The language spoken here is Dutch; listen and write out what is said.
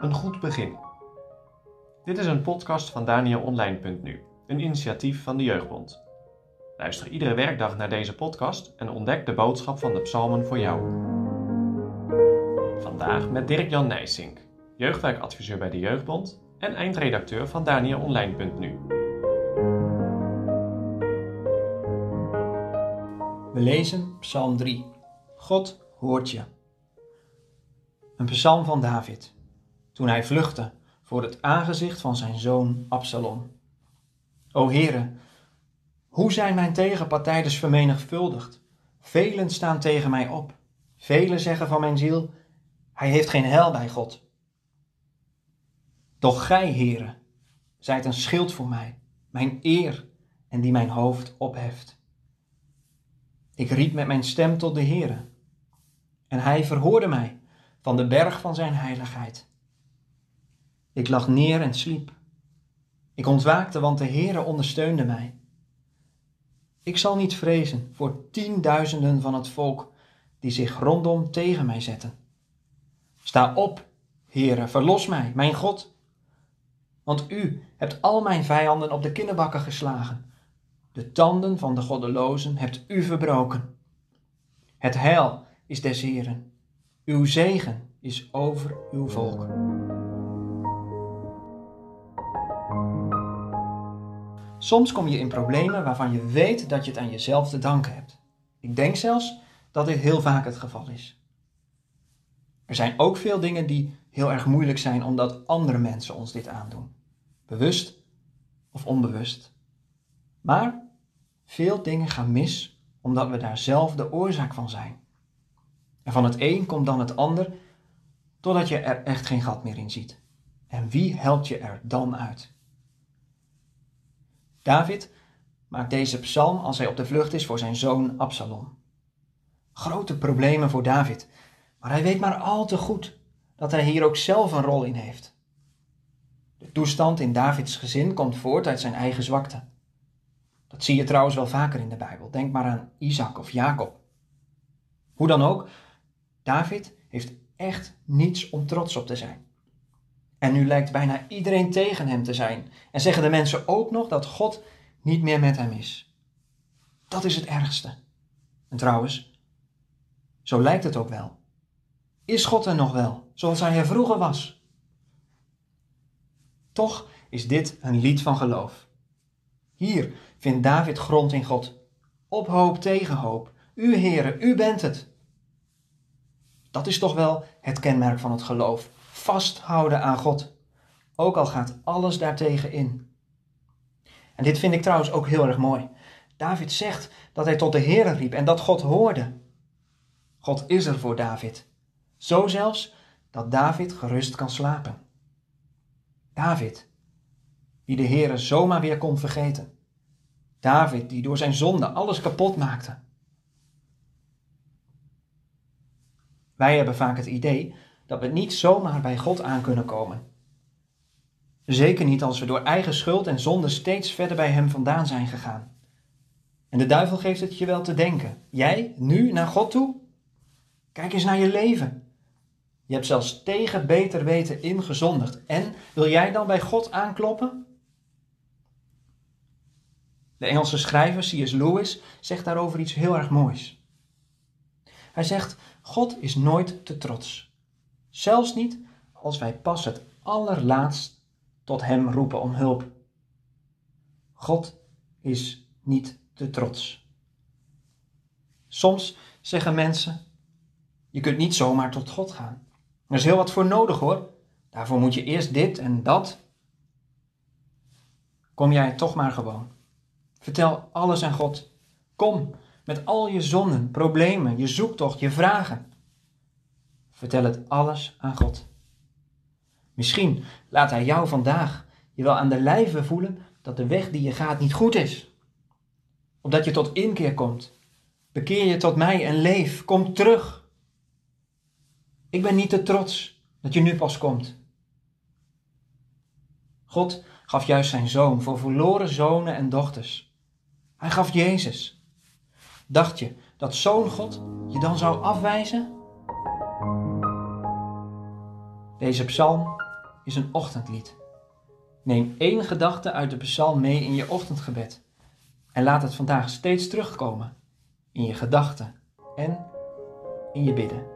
Een goed begin. Dit is een podcast van DanielOnline.nu, een initiatief van de Jeugdbond. Luister iedere werkdag naar deze podcast en ontdek de boodschap van de psalmen voor jou. Vandaag met Dirk-Jan Nijsink, jeugdwerkadviseur bij de Jeugdbond en eindredacteur van DanielOnline.nu. We lezen Psalm 3. God hoort je. Een psalm van David, toen hij vluchtte voor het aangezicht van zijn zoon Absalom. O Heere, hoe zijn mijn tegenpartijders vermenigvuldigd? Velen staan tegen mij op. Velen zeggen van mijn ziel, hij heeft geen hel bij God. Doch gij, Heere, zijt een schild voor mij, mijn eer en die mijn hoofd opheft. Ik riep met mijn stem tot de Heere, en hij verhoorde mij van de berg van zijn heiligheid. Ik lag neer en sliep. Ik ontwaakte, want de Heere ondersteunde mij. Ik zal niet vrezen voor tienduizenden van het volk die zich rondom tegen mij zetten. Sta op, Heere, verlos mij, mijn God. Want u hebt al mijn vijanden op de kinderbakken geslagen. De tanden van de goddelozen hebt u verbroken. Het heil is des Heren. Uw zegen is over uw volk. Soms kom je in problemen waarvan je weet dat je het aan jezelf te danken hebt. Ik denk zelfs dat dit heel vaak het geval is. Er zijn ook veel dingen die heel erg moeilijk zijn omdat andere mensen ons dit aandoen. Bewust of onbewust. Maar veel dingen gaan mis omdat we daar zelf de oorzaak van zijn. En van het een komt dan het ander, totdat je er echt geen gat meer in ziet. En wie helpt je er dan uit? David maakt deze psalm als hij op de vlucht is voor zijn zoon Absalom. Grote problemen voor David, maar hij weet maar al te goed dat hij hier ook zelf een rol in heeft. De toestand in Davids gezin komt voort uit zijn eigen zwakte. Dat zie je trouwens wel vaker in de Bijbel. Denk maar aan Isaac of Jacob. Hoe dan ook, David heeft echt niets om trots op te zijn. En nu lijkt bijna iedereen tegen hem te zijn. En zeggen de mensen ook nog dat God niet meer met hem is. Dat is het ergste. En trouwens, zo lijkt het ook wel. Is God er nog wel, zoals hij er vroeger was? Toch is dit een lied van geloof. Hier vindt David grond in God. Op hoop tegen hoop. U, Heere, u bent het. Dat is toch wel het kenmerk van het geloof. Vasthouden aan God. Ook al gaat alles daartegen in. En dit vind ik trouwens ook heel erg mooi. David zegt dat hij tot de Heere riep en dat God hoorde. God is er voor David. Zo zelfs dat David gerust kan slapen. David, die de Heere zomaar weer kon vergeten. David, die door zijn zonde alles kapot maakte. Wij hebben vaak het idee dat we niet zomaar bij God aan kunnen komen. Zeker niet als we door eigen schuld en zonde steeds verder bij Hem vandaan zijn gegaan. En de duivel geeft het je wel te denken. Jij, nu, naar God toe? Kijk eens naar je leven. Je hebt zelfs tegen beter weten ingezondigd. En wil jij dan bij God aankloppen? De Engelse schrijver C.S. Lewis zegt daarover iets heel erg moois. Hij zegt: God is nooit te trots. Zelfs niet als wij pas het allerlaatst tot Hem roepen om hulp. God is niet te trots. Soms zeggen mensen: Je kunt niet zomaar tot God gaan. Er is heel wat voor nodig hoor. Daarvoor moet je eerst dit en dat. Kom jij toch maar gewoon. Vertel alles aan God. Kom met al je zonden, problemen, je zoektocht, je vragen. Vertel het alles aan God. Misschien laat Hij jou vandaag je wel aan de lijve voelen dat de weg die je gaat niet goed is. Opdat je tot inkeer komt. Bekeer je tot mij en leef. Kom terug. Ik ben niet te trots dat je nu pas komt. God gaf juist zijn zoon voor verloren zonen en dochters. Hij gaf Jezus. Dacht je dat zo'n God je dan zou afwijzen? Deze psalm is een ochtendlied. Neem één gedachte uit de psalm mee in je ochtendgebed en laat het vandaag steeds terugkomen in je gedachten en in je bidden.